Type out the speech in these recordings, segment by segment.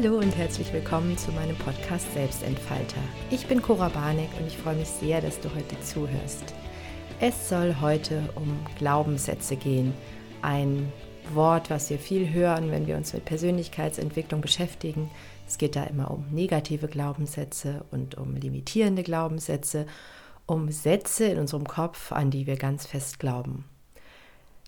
Hallo und herzlich willkommen zu meinem Podcast Selbstentfalter. Ich bin Cora Barneck und ich freue mich sehr, dass du heute zuhörst. Es soll heute um Glaubenssätze gehen. Ein Wort, was wir viel hören, wenn wir uns mit Persönlichkeitsentwicklung beschäftigen. Es geht da immer um negative Glaubenssätze und um limitierende Glaubenssätze, um Sätze in unserem Kopf, an die wir ganz fest glauben.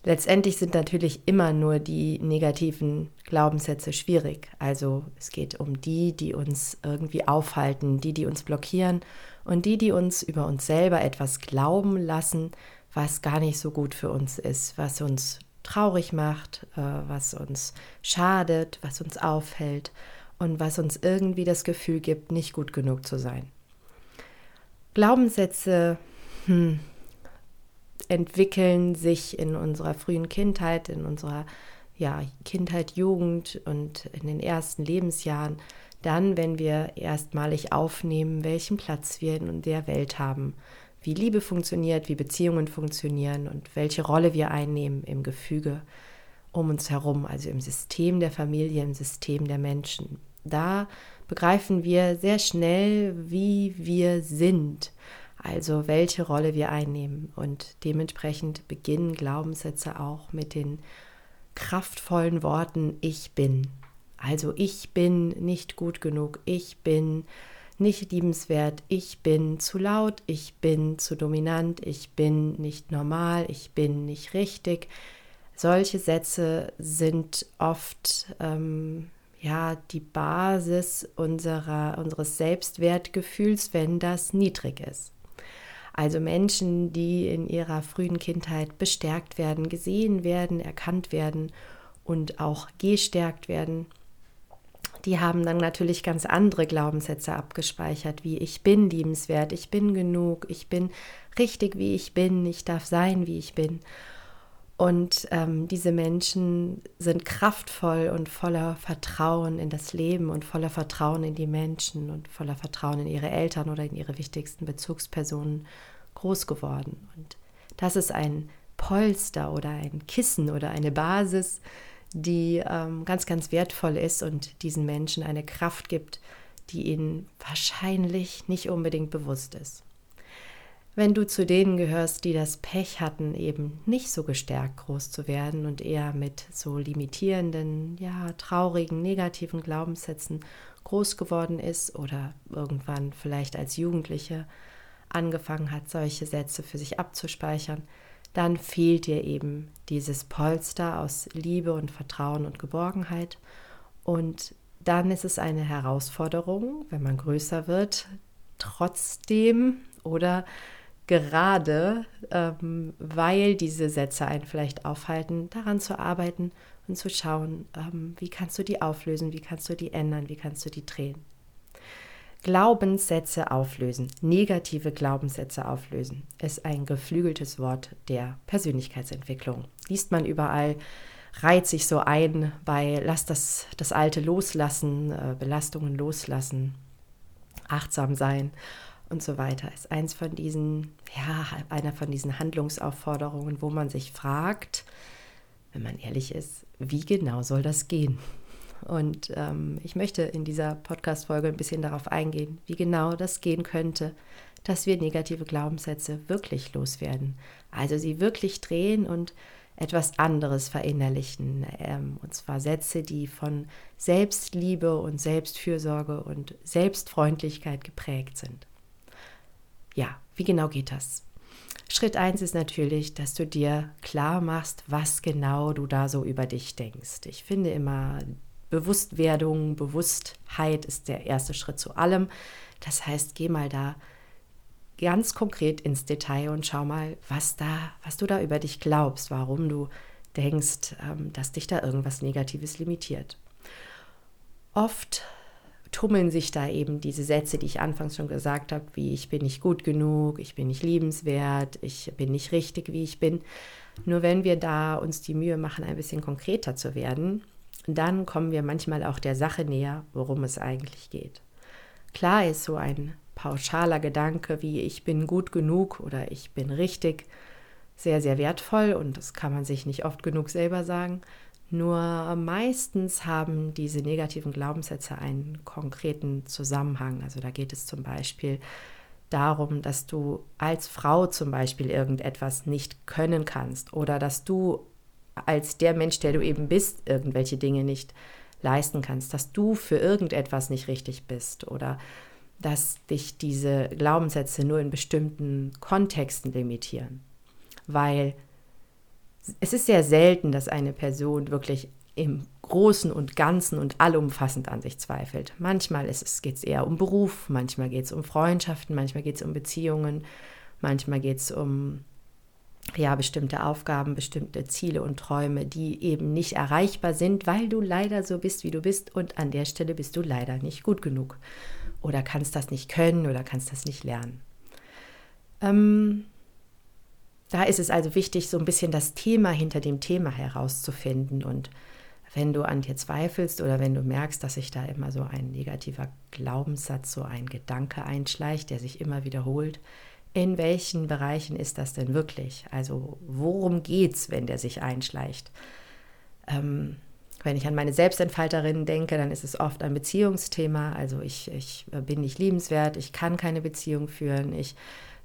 Letztendlich sind natürlich immer nur die negativen Glaubenssätze schwierig. Also es geht um die, die uns irgendwie aufhalten, die, die uns blockieren und die, die uns über uns selber etwas glauben lassen, was gar nicht so gut für uns ist, was uns traurig macht, äh, was uns schadet, was uns aufhält und was uns irgendwie das Gefühl gibt, nicht gut genug zu sein. Glaubenssätze, hm, entwickeln sich in unserer frühen Kindheit, in unserer ja, Kindheit, Jugend und in den ersten Lebensjahren, dann, wenn wir erstmalig aufnehmen, welchen Platz wir in der Welt haben, wie Liebe funktioniert, wie Beziehungen funktionieren und welche Rolle wir einnehmen im Gefüge um uns herum, also im System der Familie, im System der Menschen. Da begreifen wir sehr schnell, wie wir sind also welche Rolle wir einnehmen. Und dementsprechend beginnen Glaubenssätze auch mit den kraftvollen Worten Ich bin. Also ich bin nicht gut genug, ich bin nicht liebenswert, ich bin zu laut, ich bin zu dominant, ich bin nicht normal, ich bin nicht richtig. Solche Sätze sind oft ähm, ja die Basis unserer, unseres Selbstwertgefühls, wenn das niedrig ist. Also Menschen, die in ihrer frühen Kindheit bestärkt werden, gesehen werden, erkannt werden und auch gestärkt werden, die haben dann natürlich ganz andere Glaubenssätze abgespeichert, wie ich bin liebenswert, ich bin genug, ich bin richtig, wie ich bin, ich darf sein, wie ich bin. Und ähm, diese Menschen sind kraftvoll und voller Vertrauen in das Leben und voller Vertrauen in die Menschen und voller Vertrauen in ihre Eltern oder in ihre wichtigsten Bezugspersonen groß geworden. Und das ist ein Polster oder ein Kissen oder eine Basis, die ähm, ganz, ganz wertvoll ist und diesen Menschen eine Kraft gibt, die ihnen wahrscheinlich nicht unbedingt bewusst ist. Wenn du zu denen gehörst, die das Pech hatten, eben nicht so gestärkt groß zu werden und eher mit so limitierenden, ja, traurigen, negativen Glaubenssätzen groß geworden ist oder irgendwann vielleicht als Jugendliche angefangen hat, solche Sätze für sich abzuspeichern, dann fehlt dir eben dieses Polster aus Liebe und Vertrauen und Geborgenheit. Und dann ist es eine Herausforderung, wenn man größer wird, trotzdem oder gerade ähm, weil diese Sätze einen vielleicht aufhalten, daran zu arbeiten und zu schauen, ähm, wie kannst du die auflösen, wie kannst du die ändern, wie kannst du die drehen. Glaubenssätze auflösen, negative Glaubenssätze auflösen, ist ein geflügeltes Wort der Persönlichkeitsentwicklung. Liest man überall, reiht sich so ein bei lass das, das Alte loslassen, äh, Belastungen loslassen, achtsam sein und so weiter, ist eins von diesen, ja, einer von diesen Handlungsaufforderungen, wo man sich fragt, wenn man ehrlich ist, wie genau soll das gehen? Und ähm, ich möchte in dieser Podcast-Folge ein bisschen darauf eingehen, wie genau das gehen könnte, dass wir negative Glaubenssätze wirklich loswerden. Also sie wirklich drehen und etwas anderes verinnerlichen. Ähm, und zwar Sätze, die von Selbstliebe und Selbstfürsorge und Selbstfreundlichkeit geprägt sind ja, wie genau geht das? Schritt 1 ist natürlich, dass du dir klar machst, was genau du da so über dich denkst. Ich finde immer, Bewusstwerdung, Bewusstheit ist der erste Schritt zu allem. Das heißt, geh mal da ganz konkret ins Detail und schau mal, was da, was du da über dich glaubst, warum du denkst, ähm, dass dich da irgendwas Negatives limitiert. Oft tummeln sich da eben diese Sätze, die ich anfangs schon gesagt habe, wie ich bin nicht gut genug, ich bin nicht liebenswert, ich bin nicht richtig, wie ich bin. Nur wenn wir da uns die Mühe machen, ein bisschen konkreter zu werden, dann kommen wir manchmal auch der Sache näher, worum es eigentlich geht. Klar ist so ein pauschaler Gedanke wie ich bin gut genug oder ich bin richtig sehr, sehr wertvoll und das kann man sich nicht oft genug selber sagen. Nur meistens haben diese negativen Glaubenssätze einen konkreten Zusammenhang. Also da geht es zum Beispiel darum, dass du als Frau zum Beispiel irgendetwas nicht können kannst oder dass du als der Mensch, der du eben bist, irgendwelche Dinge nicht leisten kannst, dass du für irgendetwas nicht richtig bist oder dass dich diese Glaubenssätze nur in bestimmten Kontexten limitieren. Weil es ist sehr selten, dass eine Person wirklich im Großen und Ganzen und allumfassend an sich zweifelt. Manchmal geht es eher um Beruf, manchmal geht es um Freundschaften, manchmal geht es um Beziehungen, manchmal geht es um ja, bestimmte Aufgaben, bestimmte Ziele und Träume, die eben nicht erreichbar sind, weil du leider so bist, wie du bist und an der Stelle bist du leider nicht gut genug oder kannst das nicht können oder kannst das nicht lernen. Ähm, da ist es also wichtig, so ein bisschen das Thema hinter dem Thema herauszufinden. Und wenn du an dir zweifelst oder wenn du merkst, dass sich da immer so ein negativer Glaubenssatz, so ein Gedanke einschleicht, der sich immer wiederholt, in welchen Bereichen ist das denn wirklich? Also worum geht es, wenn der sich einschleicht? Ähm, wenn ich an meine Selbstentfalterinnen denke, dann ist es oft ein Beziehungsthema. Also ich, ich bin nicht liebenswert, ich kann keine Beziehung führen, ich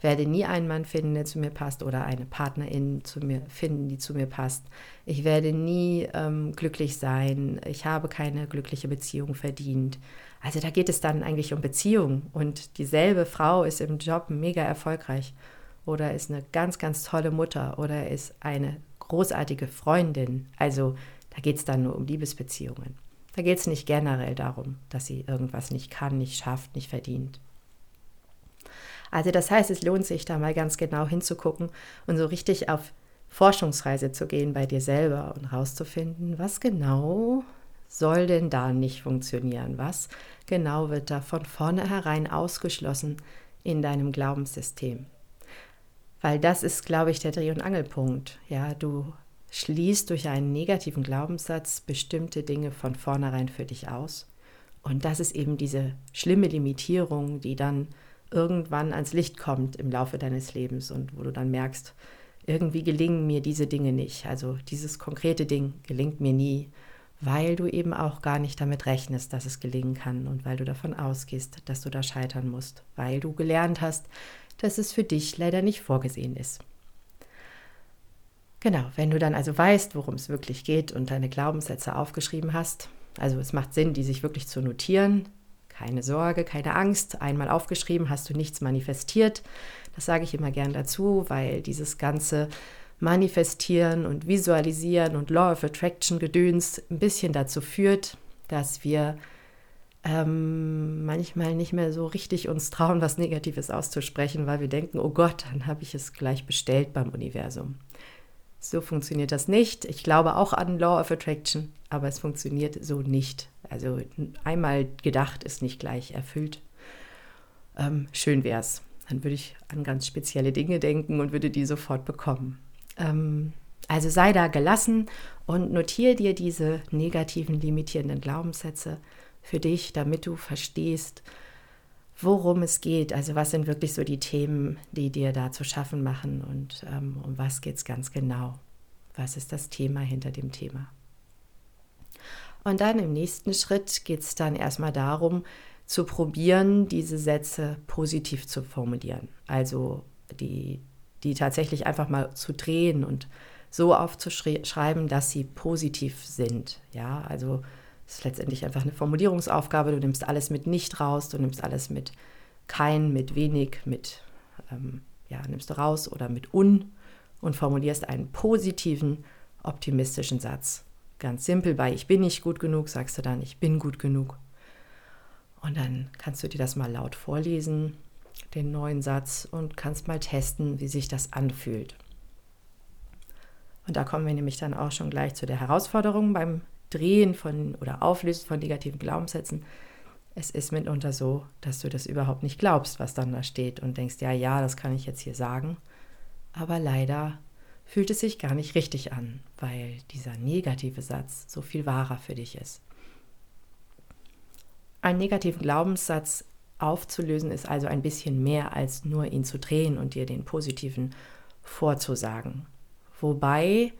werde nie einen Mann finden, der zu mir passt oder eine Partnerin zu mir finden, die zu mir passt. Ich werde nie ähm, glücklich sein. Ich habe keine glückliche Beziehung verdient. Also da geht es dann eigentlich um Beziehung und dieselbe Frau ist im Job mega erfolgreich oder ist eine ganz, ganz tolle Mutter oder ist eine großartige Freundin. Also da geht es dann nur um Liebesbeziehungen. Da geht es nicht generell darum, dass sie irgendwas nicht kann, nicht schafft, nicht verdient. Also das heißt, es lohnt sich da mal ganz genau hinzugucken und so richtig auf Forschungsreise zu gehen bei dir selber und rauszufinden, was genau soll denn da nicht funktionieren? Was genau wird da von vornherein ausgeschlossen in deinem Glaubenssystem? Weil das ist, glaube ich, der Dreh- und Angelpunkt. Ja, du schließt durch einen negativen Glaubenssatz bestimmte Dinge von vornherein für dich aus. Und das ist eben diese schlimme Limitierung, die dann irgendwann ans Licht kommt im Laufe deines Lebens und wo du dann merkst, irgendwie gelingen mir diese Dinge nicht. Also dieses konkrete Ding gelingt mir nie, weil du eben auch gar nicht damit rechnest, dass es gelingen kann und weil du davon ausgehst, dass du da scheitern musst, weil du gelernt hast, dass es für dich leider nicht vorgesehen ist. Genau, wenn du dann also weißt, worum es wirklich geht und deine Glaubenssätze aufgeschrieben hast, also es macht Sinn, die sich wirklich zu notieren, keine Sorge, keine Angst. Einmal aufgeschrieben, hast du nichts manifestiert. Das sage ich immer gern dazu, weil dieses ganze Manifestieren und Visualisieren und Law of Attraction Gedöns ein bisschen dazu führt, dass wir ähm, manchmal nicht mehr so richtig uns trauen, was Negatives auszusprechen, weil wir denken, oh Gott, dann habe ich es gleich bestellt beim Universum. So funktioniert das nicht. Ich glaube auch an Law of Attraction, aber es funktioniert so nicht. Also einmal gedacht ist nicht gleich erfüllt. Ähm, schön wäre es. Dann würde ich an ganz spezielle Dinge denken und würde die sofort bekommen. Ähm, also sei da gelassen und notiere dir diese negativen, limitierenden Glaubenssätze für dich, damit du verstehst, worum es geht. Also was sind wirklich so die Themen, die dir da zu schaffen machen und ähm, um was geht es ganz genau. Was ist das Thema hinter dem Thema? Und dann im nächsten Schritt geht es dann erstmal darum, zu probieren, diese Sätze positiv zu formulieren. Also die, die tatsächlich einfach mal zu drehen und so aufzuschreiben, dass sie positiv sind. Ja, also es ist letztendlich einfach eine Formulierungsaufgabe. Du nimmst alles mit nicht raus, du nimmst alles mit kein, mit wenig, mit ähm, ja, nimmst du raus oder mit un und formulierst einen positiven, optimistischen Satz. Ganz simpel, bei ich bin nicht gut genug, sagst du dann, ich bin gut genug. Und dann kannst du dir das mal laut vorlesen, den neuen Satz, und kannst mal testen, wie sich das anfühlt. Und da kommen wir nämlich dann auch schon gleich zu der Herausforderung beim Drehen von oder Auflösen von negativen Glaubenssätzen. Es ist mitunter so, dass du das überhaupt nicht glaubst, was dann da steht und denkst, ja, ja, das kann ich jetzt hier sagen. Aber leider fühlt es sich gar nicht richtig an, weil dieser negative Satz so viel wahrer für dich ist. Einen negativen Glaubenssatz aufzulösen ist also ein bisschen mehr als nur ihn zu drehen und dir den positiven vorzusagen. Wobei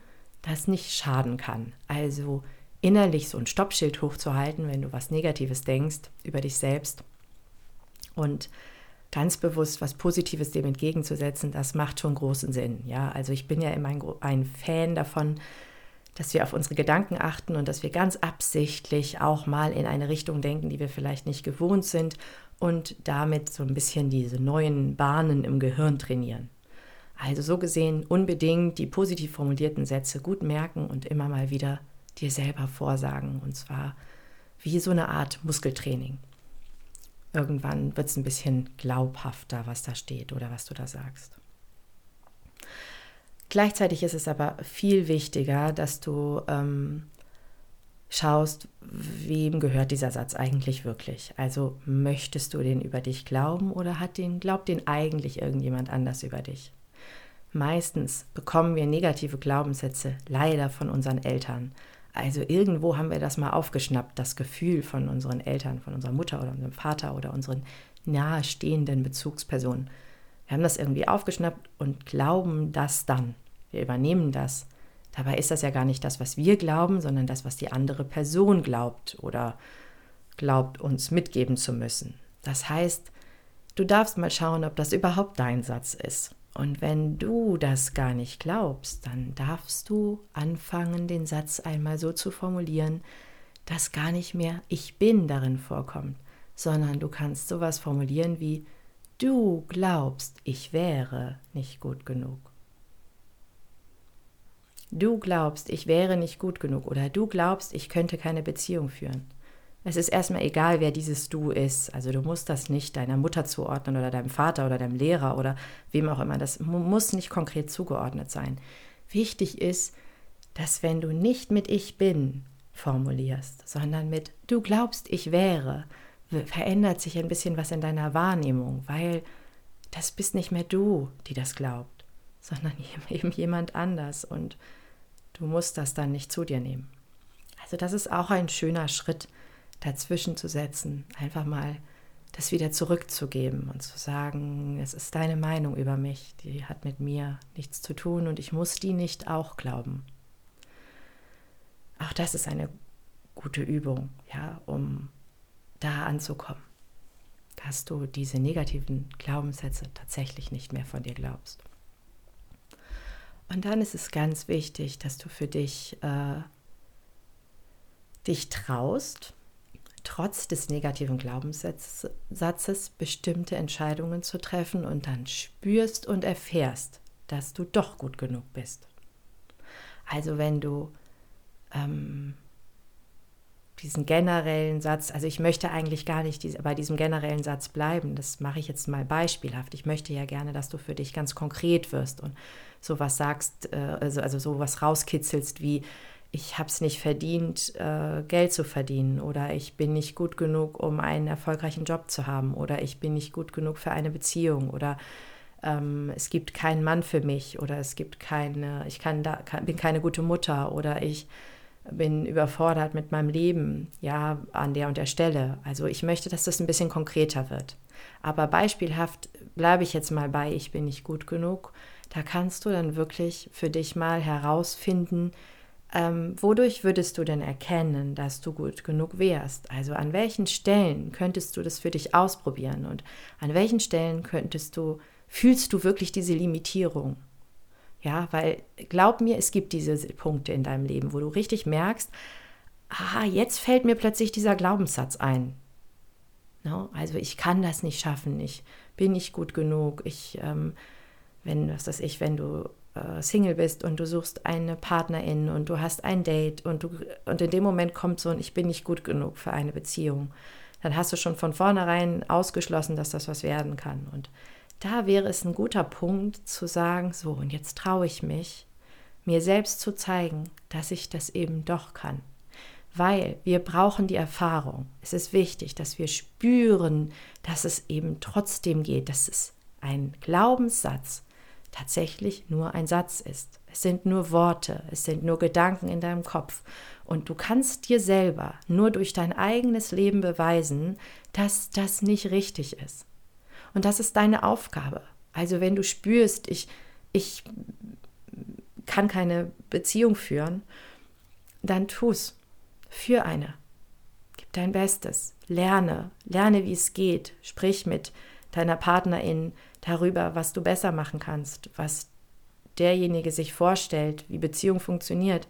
das nicht schaden kann. Also innerlich so ein Stoppschild hochzuhalten, wenn du was Negatives denkst über dich selbst und ganz bewusst was Positives dem entgegenzusetzen, das macht schon großen Sinn. Ja, also ich bin ja immer ein, ein Fan davon, dass wir auf unsere Gedanken achten und dass wir ganz absichtlich auch mal in eine Richtung denken, die wir vielleicht nicht gewohnt sind und damit so ein bisschen diese neuen Bahnen im Gehirn trainieren. Also so gesehen unbedingt die positiv formulierten Sätze gut merken und immer mal wieder dir selber vorsagen. Und zwar wie so eine Art Muskeltraining. Irgendwann wird es ein bisschen glaubhafter, was da steht oder was du da sagst. Gleichzeitig ist es aber viel wichtiger, dass du ähm, schaust, wem gehört dieser Satz eigentlich wirklich. Also möchtest du den über dich glauben oder hat den, glaubt den eigentlich irgendjemand anders über dich? Meistens bekommen wir negative Glaubenssätze leider von unseren Eltern. Also irgendwo haben wir das mal aufgeschnappt, das Gefühl von unseren Eltern, von unserer Mutter oder unserem Vater oder unseren nahestehenden Bezugspersonen. Wir haben das irgendwie aufgeschnappt und glauben das dann. Wir übernehmen das. Dabei ist das ja gar nicht das, was wir glauben, sondern das, was die andere Person glaubt oder glaubt, uns mitgeben zu müssen. Das heißt, du darfst mal schauen, ob das überhaupt dein Satz ist. Und wenn du das gar nicht glaubst, dann darfst du anfangen, den Satz einmal so zu formulieren, dass gar nicht mehr ich bin darin vorkommt, sondern du kannst sowas formulieren wie du glaubst, ich wäre nicht gut genug. Du glaubst, ich wäre nicht gut genug oder du glaubst, ich könnte keine Beziehung führen. Es ist erstmal egal, wer dieses Du ist. Also du musst das nicht deiner Mutter zuordnen oder deinem Vater oder deinem Lehrer oder wem auch immer. Das muss nicht konkret zugeordnet sein. Wichtig ist, dass wenn du nicht mit Ich bin formulierst, sondern mit Du glaubst, ich wäre, verändert sich ein bisschen was in deiner Wahrnehmung, weil das bist nicht mehr du, die das glaubt, sondern eben jemand anders und du musst das dann nicht zu dir nehmen. Also das ist auch ein schöner Schritt, dazwischen zu setzen, einfach mal das wieder zurückzugeben und zu sagen, es ist deine Meinung über mich, die hat mit mir nichts zu tun und ich muss die nicht auch glauben. Auch das ist eine gute Übung, ja, um da anzukommen, dass du diese negativen Glaubenssätze tatsächlich nicht mehr von dir glaubst. Und dann ist es ganz wichtig, dass du für dich äh, dich traust, trotz des negativen Glaubenssatzes bestimmte Entscheidungen zu treffen und dann spürst und erfährst, dass du doch gut genug bist. Also wenn du ähm, diesen generellen Satz, also ich möchte eigentlich gar nicht diese, bei diesem generellen Satz bleiben, das mache ich jetzt mal beispielhaft. Ich möchte ja gerne, dass du für dich ganz konkret wirst und sowas sagst, äh, also, also sowas rauskitzelst wie, ich habe es nicht verdient, äh, Geld zu verdienen oder ich bin nicht gut genug, um einen erfolgreichen Job zu haben oder ich bin nicht gut genug für eine Beziehung oder ähm, es gibt keinen Mann für mich oder es gibt keine, ich kann da, kann, bin keine gute Mutter oder ich bin überfordert mit meinem Leben, ja, an der und der Stelle. Also ich möchte, dass das ein bisschen konkreter wird. Aber beispielhaft bleibe ich jetzt mal bei, ich bin nicht gut genug. Da kannst du dann wirklich für dich mal herausfinden, ähm, wodurch würdest du denn erkennen, dass du gut genug wärst? Also an welchen Stellen könntest du das für dich ausprobieren und an welchen Stellen könntest du, fühlst du wirklich diese Limitierung? Ja, weil glaub mir, es gibt diese Punkte in deinem Leben, wo du richtig merkst, ah, jetzt fällt mir plötzlich dieser Glaubenssatz ein. No? Also ich kann das nicht schaffen, ich bin nicht gut genug, ich, ähm, wenn, was weiß ich, wenn du Single bist und du suchst eine Partnerin und du hast ein Date und, du, und in dem Moment kommt so ein Ich bin nicht gut genug für eine Beziehung, dann hast du schon von vornherein ausgeschlossen, dass das was werden kann. Und da wäre es ein guter Punkt zu sagen, so, und jetzt traue ich mich, mir selbst zu zeigen, dass ich das eben doch kann. Weil wir brauchen die Erfahrung. Es ist wichtig, dass wir spüren, dass es eben trotzdem geht, dass es ein Glaubenssatz tatsächlich nur ein Satz ist. Es sind nur Worte, es sind nur Gedanken in deinem Kopf. Und du kannst dir selber nur durch dein eigenes Leben beweisen, dass das nicht richtig ist. Und das ist deine Aufgabe. Also wenn du spürst, ich, ich kann keine Beziehung führen, dann tu's. Für eine. Gib dein Bestes. Lerne. Lerne, wie es geht. Sprich mit deiner Partnerin darüber, was du besser machen kannst, was derjenige sich vorstellt, wie Beziehung funktioniert,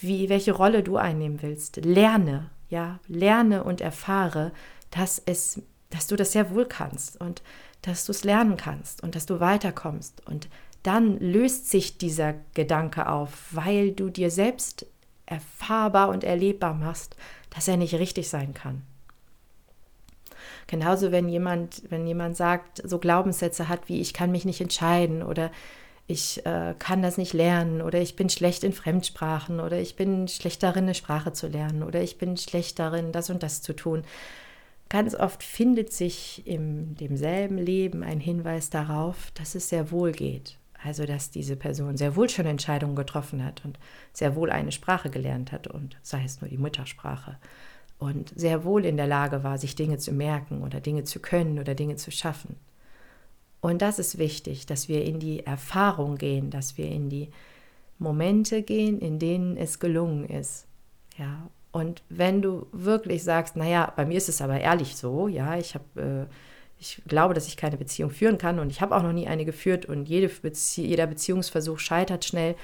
wie, welche Rolle du einnehmen willst. Lerne, ja, lerne und erfahre, dass es, dass du das sehr wohl kannst und dass du es lernen kannst und dass du weiterkommst. Und dann löst sich dieser Gedanke auf, weil du dir selbst erfahrbar und erlebbar machst, dass er nicht richtig sein kann. Genauso, wenn jemand, wenn jemand sagt, so Glaubenssätze hat wie ich kann mich nicht entscheiden oder ich äh, kann das nicht lernen oder ich bin schlecht in Fremdsprachen oder ich bin schlecht darin, eine Sprache zu lernen oder ich bin schlecht darin, das und das zu tun. Ganz oft findet sich in demselben Leben ein Hinweis darauf, dass es sehr wohl geht. Also, dass diese Person sehr wohl schon Entscheidungen getroffen hat und sehr wohl eine Sprache gelernt hat und sei es nur die Muttersprache und sehr wohl in der Lage war, sich Dinge zu merken oder Dinge zu können oder Dinge zu schaffen. Und das ist wichtig, dass wir in die Erfahrung gehen, dass wir in die Momente gehen, in denen es gelungen ist. Ja, und wenn du wirklich sagst, naja, bei mir ist es aber ehrlich so, ja, ich habe, äh, ich glaube, dass ich keine Beziehung führen kann und ich habe auch noch nie eine geführt und jede Bezie jeder Beziehungsversuch scheitert schnell,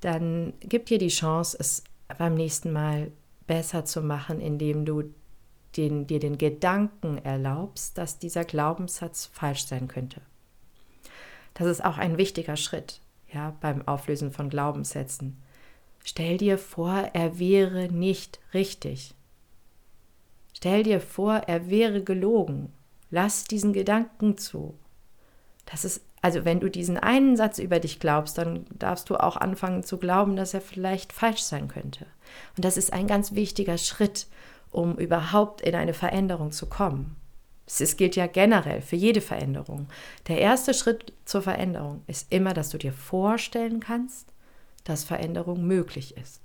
dann gib dir die Chance, es beim nächsten Mal besser zu machen, indem du den, dir den Gedanken erlaubst, dass dieser Glaubenssatz falsch sein könnte. Das ist auch ein wichtiger Schritt ja, beim Auflösen von Glaubenssätzen. Stell dir vor, er wäre nicht richtig. Stell dir vor, er wäre gelogen. Lass diesen Gedanken zu. Das ist, also wenn du diesen einen Satz über dich glaubst, dann darfst du auch anfangen zu glauben, dass er vielleicht falsch sein könnte. Und das ist ein ganz wichtiger Schritt, um überhaupt in eine Veränderung zu kommen. Es gilt ja generell für jede Veränderung. Der erste Schritt zur Veränderung ist immer, dass du dir vorstellen kannst, dass Veränderung möglich ist.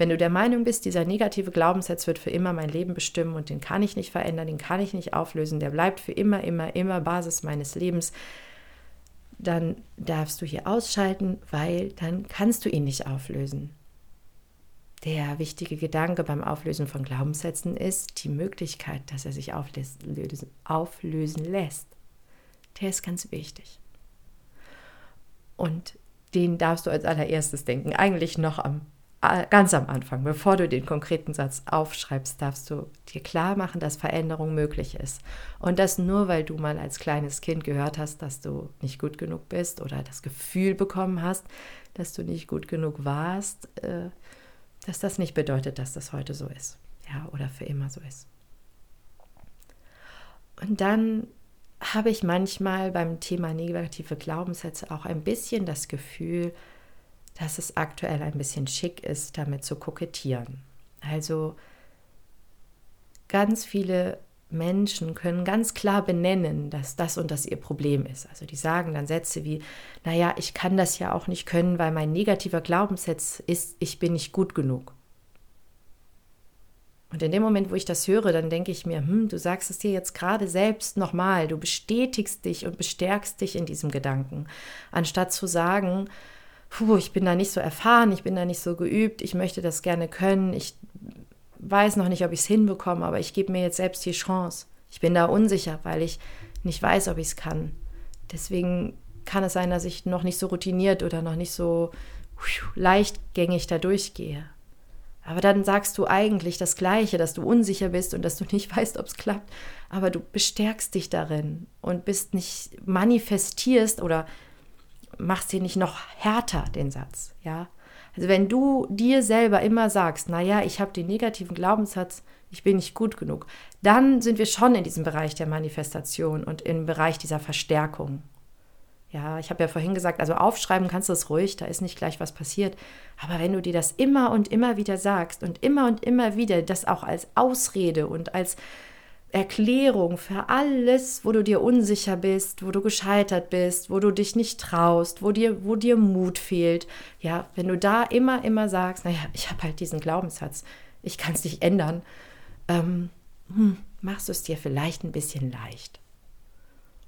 Wenn du der Meinung bist, dieser negative Glaubenssatz wird für immer mein Leben bestimmen und den kann ich nicht verändern, den kann ich nicht auflösen, der bleibt für immer, immer, immer Basis meines Lebens, dann darfst du hier ausschalten, weil dann kannst du ihn nicht auflösen. Der wichtige Gedanke beim Auflösen von Glaubenssätzen ist die Möglichkeit, dass er sich auflösen, lässt. Der ist ganz wichtig. Und den darfst du als allererstes denken. Eigentlich noch am, ganz am Anfang, bevor du den konkreten Satz aufschreibst, darfst du dir klar machen, dass Veränderung möglich ist. Und das nur, weil du mal als kleines Kind gehört hast, dass du nicht gut genug bist oder das Gefühl bekommen hast, dass du nicht gut genug warst. Äh, dass das nicht bedeutet, dass das heute so ist, ja, oder für immer so ist. Und dann habe ich manchmal beim Thema negative Glaubenssätze auch ein bisschen das Gefühl, dass es aktuell ein bisschen schick ist, damit zu kokettieren. Also ganz viele Menschen können ganz klar benennen, dass das und das ihr Problem ist. Also die sagen dann Sätze wie, naja, ich kann das ja auch nicht können, weil mein negativer Glaubenssatz ist, ich bin nicht gut genug. Und in dem Moment, wo ich das höre, dann denke ich mir, hm, du sagst es dir jetzt gerade selbst nochmal, du bestätigst dich und bestärkst dich in diesem Gedanken, anstatt zu sagen, puh, ich bin da nicht so erfahren, ich bin da nicht so geübt, ich möchte das gerne können, ich weiß noch nicht, ob ich es hinbekomme, aber ich gebe mir jetzt selbst die Chance. Ich bin da unsicher, weil ich nicht weiß, ob ich es kann. Deswegen kann es sein, dass ich noch nicht so routiniert oder noch nicht so leichtgängig da durchgehe. Aber dann sagst du eigentlich das Gleiche, dass du unsicher bist und dass du nicht weißt, ob es klappt. Aber du bestärkst dich darin und bist nicht manifestierst oder machst dir nicht noch härter den Satz, ja. Also wenn du dir selber immer sagst, naja, ich habe den negativen Glaubenssatz, ich bin nicht gut genug, dann sind wir schon in diesem Bereich der Manifestation und im Bereich dieser Verstärkung. Ja, ich habe ja vorhin gesagt, also aufschreiben kannst du es ruhig, da ist nicht gleich was passiert. Aber wenn du dir das immer und immer wieder sagst und immer und immer wieder das auch als Ausrede und als Erklärung für alles, wo du dir unsicher bist, wo du gescheitert bist, wo du dich nicht traust, wo dir, wo dir Mut fehlt. Ja, wenn du da immer, immer sagst, naja, ich habe halt diesen Glaubenssatz, ich kann es nicht ändern, ähm, hm, machst du es dir vielleicht ein bisschen leicht.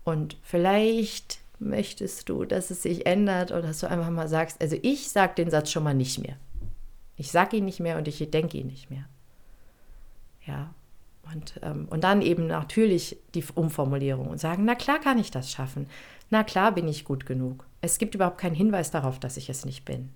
Und vielleicht möchtest du, dass es sich ändert oder dass du einfach mal sagst, also ich sage den Satz schon mal nicht mehr. Ich sage ihn nicht mehr und ich denke ihn nicht mehr. Ja, und, ähm, und dann eben natürlich die Umformulierung und sagen, na klar kann ich das schaffen. Na klar bin ich gut genug. Es gibt überhaupt keinen Hinweis darauf, dass ich es nicht bin.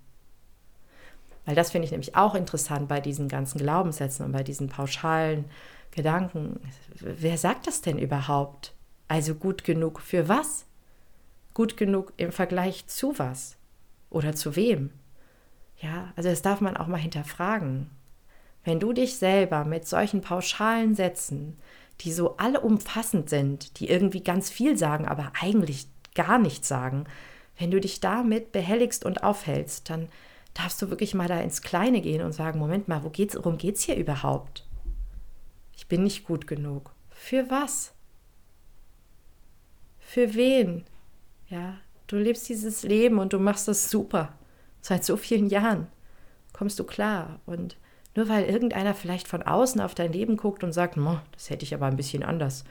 Weil das finde ich nämlich auch interessant bei diesen ganzen Glaubenssätzen und bei diesen pauschalen Gedanken. Wer sagt das denn überhaupt? Also gut genug für was? Gut genug im Vergleich zu was? Oder zu wem? Ja, also das darf man auch mal hinterfragen. Wenn du dich selber mit solchen pauschalen Sätzen, die so alle umfassend sind, die irgendwie ganz viel sagen, aber eigentlich gar nichts sagen, wenn du dich damit behelligst und aufhältst, dann darfst du wirklich mal da ins Kleine gehen und sagen, Moment mal, wo geht's, worum geht es hier überhaupt? Ich bin nicht gut genug. Für was? Für wen? Ja, du lebst dieses Leben und du machst das super. Seit so vielen Jahren kommst du klar. Und nur weil irgendeiner vielleicht von außen auf dein Leben guckt und sagt, das hätte ich aber ein bisschen anders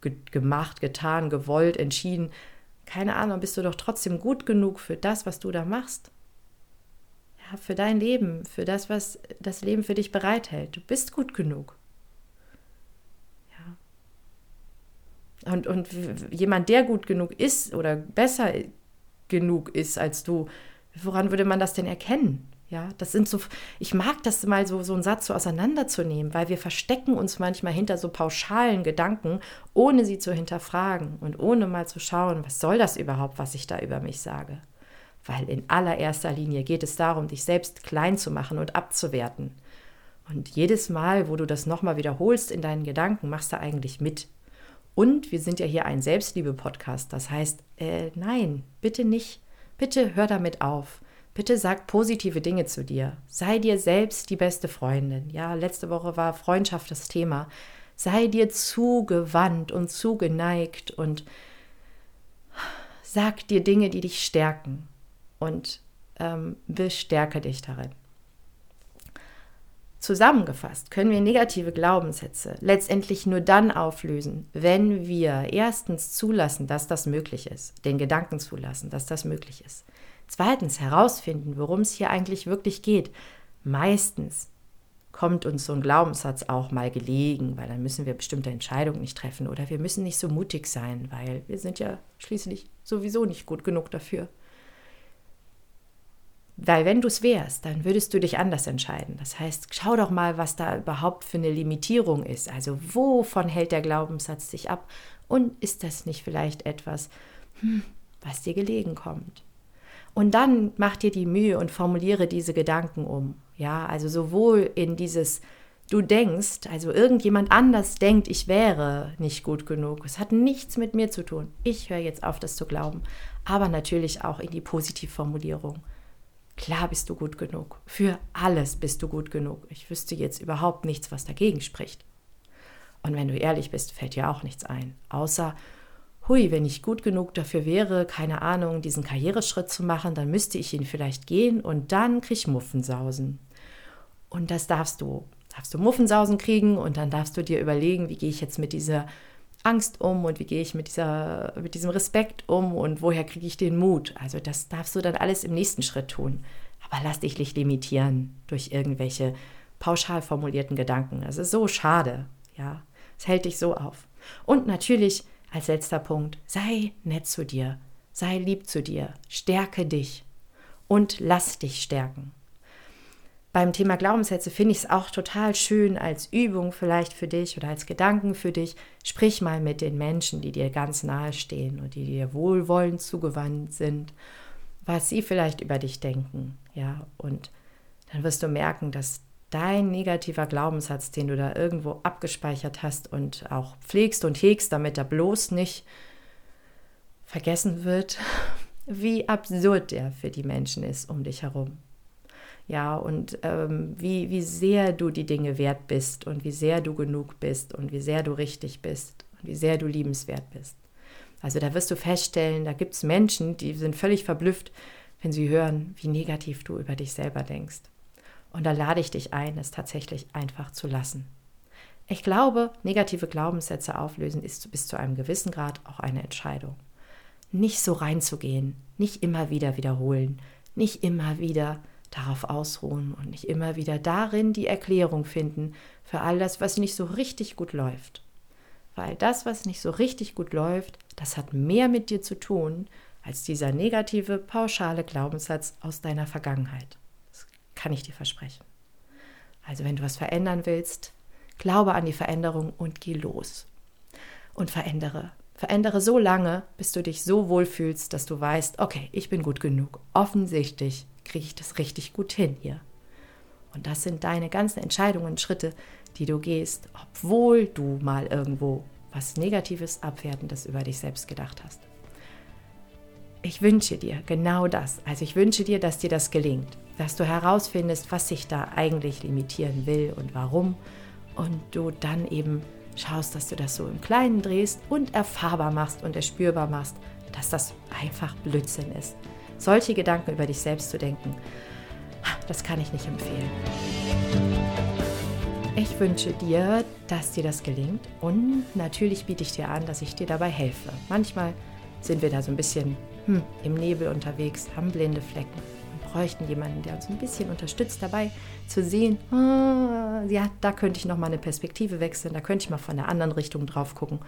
ge gemacht, getan, gewollt, entschieden, keine Ahnung, bist du doch trotzdem gut genug für das, was du da machst ja, für dein Leben, für das, was das Leben für dich bereithält. Du bist gut genug. Ja. Und, und jemand, der gut genug ist oder besser genug ist als du, woran würde man das denn erkennen? Ja, das sind so, ich mag das mal so, so einen Satz so auseinanderzunehmen, weil wir verstecken uns manchmal hinter so pauschalen Gedanken, ohne sie zu hinterfragen und ohne mal zu schauen, was soll das überhaupt, was ich da über mich sage weil in allererster Linie geht es darum, dich selbst klein zu machen und abzuwerten. Und jedes Mal, wo du das nochmal wiederholst in deinen Gedanken, machst du eigentlich mit. Und wir sind ja hier ein Selbstliebe-Podcast. Das heißt, äh, nein, bitte nicht. Bitte hör damit auf. Bitte sag positive Dinge zu dir. Sei dir selbst die beste Freundin. Ja, letzte Woche war Freundschaft das Thema. Sei dir zugewandt und zugeneigt und sag dir Dinge, die dich stärken und ähm, bestärke dich darin. Zusammengefasst können wir negative Glaubenssätze letztendlich nur dann auflösen, wenn wir erstens zulassen, dass das möglich ist, den Gedanken zulassen, dass das möglich ist. Zweitens herausfinden, worum es hier eigentlich wirklich geht. Meistens kommt uns so ein Glaubenssatz auch mal gelegen, weil dann müssen wir bestimmte Entscheidungen nicht treffen oder wir müssen nicht so mutig sein, weil wir sind ja schließlich sowieso nicht gut genug dafür. Weil wenn du es wärst, dann würdest du dich anders entscheiden. Das heißt, schau doch mal, was da überhaupt für eine Limitierung ist. Also wovon hält der Glaubenssatz dich ab? Und ist das nicht vielleicht etwas, hm, was dir gelegen kommt? Und dann mach dir die Mühe und formuliere diese Gedanken um. Ja, also sowohl in dieses du denkst, also irgendjemand anders denkt, ich wäre nicht gut genug. Es hat nichts mit mir zu tun. Ich höre jetzt auf, das zu glauben. Aber natürlich auch in die Positivformulierung. Klar bist du gut genug. Für alles bist du gut genug. Ich wüsste jetzt überhaupt nichts, was dagegen spricht. Und wenn du ehrlich bist, fällt dir auch nichts ein. Außer, hui, wenn ich gut genug dafür wäre, keine Ahnung, diesen Karriereschritt zu machen, dann müsste ich ihn vielleicht gehen und dann krieg ich Muffensausen. Und das darfst du. Darfst du Muffensausen kriegen und dann darfst du dir überlegen, wie gehe ich jetzt mit dieser Angst um und wie gehe ich mit, dieser, mit diesem Respekt um und woher kriege ich den Mut? Also das darfst du dann alles im nächsten Schritt tun. Aber lass dich nicht limitieren durch irgendwelche pauschal formulierten Gedanken. Das ist so schade. Ja, es hält dich so auf. Und natürlich als letzter Punkt, sei nett zu dir, sei lieb zu dir, stärke dich und lass dich stärken beim Thema Glaubenssätze finde ich es auch total schön als Übung vielleicht für dich oder als Gedanken für dich. Sprich mal mit den Menschen, die dir ganz nahe stehen und die dir wohlwollend zugewandt sind, was sie vielleicht über dich denken. Ja, und dann wirst du merken, dass dein negativer Glaubenssatz, den du da irgendwo abgespeichert hast und auch pflegst und hegst, damit er bloß nicht vergessen wird, wie absurd der für die Menschen ist um dich herum ja, und ähm, wie, wie sehr du die Dinge wert bist und wie sehr du genug bist und wie sehr du richtig bist und wie sehr du liebenswert bist. Also da wirst du feststellen, da gibt es Menschen, die sind völlig verblüfft, wenn sie hören, wie negativ du über dich selber denkst. Und da lade ich dich ein, es tatsächlich einfach zu lassen. Ich glaube, negative Glaubenssätze auflösen ist bis zu einem gewissen Grad auch eine Entscheidung. nicht so reinzugehen, nicht immer wieder wiederholen, nicht immer wieder darauf ausruhen und nicht immer wieder darin die Erklärung finden für all das, was nicht so richtig gut läuft. Weil das, was nicht so richtig gut läuft, das hat mehr mit dir zu tun als dieser negative, pauschale Glaubenssatz aus deiner Vergangenheit. Kann ich dir versprechen. Also wenn du was verändern willst, glaube an die Veränderung und geh los. Und verändere. Verändere so lange, bis du dich so wohl fühlst, dass du weißt, okay, ich bin gut genug. Offensichtlich kriege ich das richtig gut hin hier. Und das sind deine ganzen Entscheidungen und Schritte, die du gehst, obwohl du mal irgendwo was Negatives, Abwertendes über dich selbst gedacht hast. Ich wünsche dir genau das. Also ich wünsche dir, dass dir das gelingt, dass du herausfindest, was sich da eigentlich limitieren will und warum. Und du dann eben schaust, dass du das so im Kleinen drehst und erfahrbar machst und erspürbar machst, dass das einfach Blödsinn ist. Solche Gedanken über dich selbst zu denken, das kann ich nicht empfehlen. Ich wünsche dir, dass dir das gelingt und natürlich biete ich dir an, dass ich dir dabei helfe. Manchmal sind wir da so ein bisschen hm, im Nebel unterwegs, haben blinde Flecken bräuchten jemanden, der uns ein bisschen unterstützt dabei zu sehen, ah, ja, da könnte ich noch mal eine Perspektive wechseln, da könnte ich mal von der anderen Richtung drauf gucken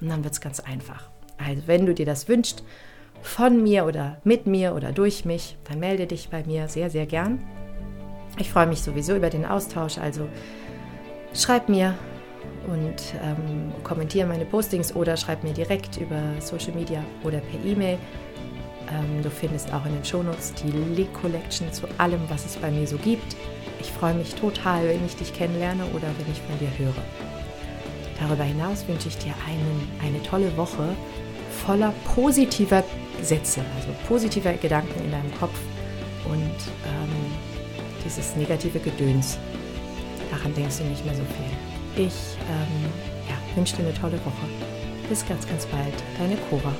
und dann wird es ganz einfach. Also wenn du dir das wünschst, von mir oder mit mir oder durch mich, dann melde dich bei mir sehr, sehr gern. Ich freue mich sowieso über den Austausch, also schreib mir und ähm, kommentiere meine Postings oder schreib mir direkt über Social Media oder per E-Mail. Ähm, du findest auch in den Shownotes die Link Collection zu allem, was es bei mir so gibt. Ich freue mich total, wenn ich dich kennenlerne oder wenn ich von dir höre. Darüber hinaus wünsche ich dir einen, eine tolle Woche voller positiver Sätze, also positiver Gedanken in deinem Kopf und ähm, dieses negative Gedöns. Daran denkst du nicht mehr so viel. Ich ähm, ja, wünsche dir eine tolle Woche. Bis ganz, ganz bald. Deine Cora.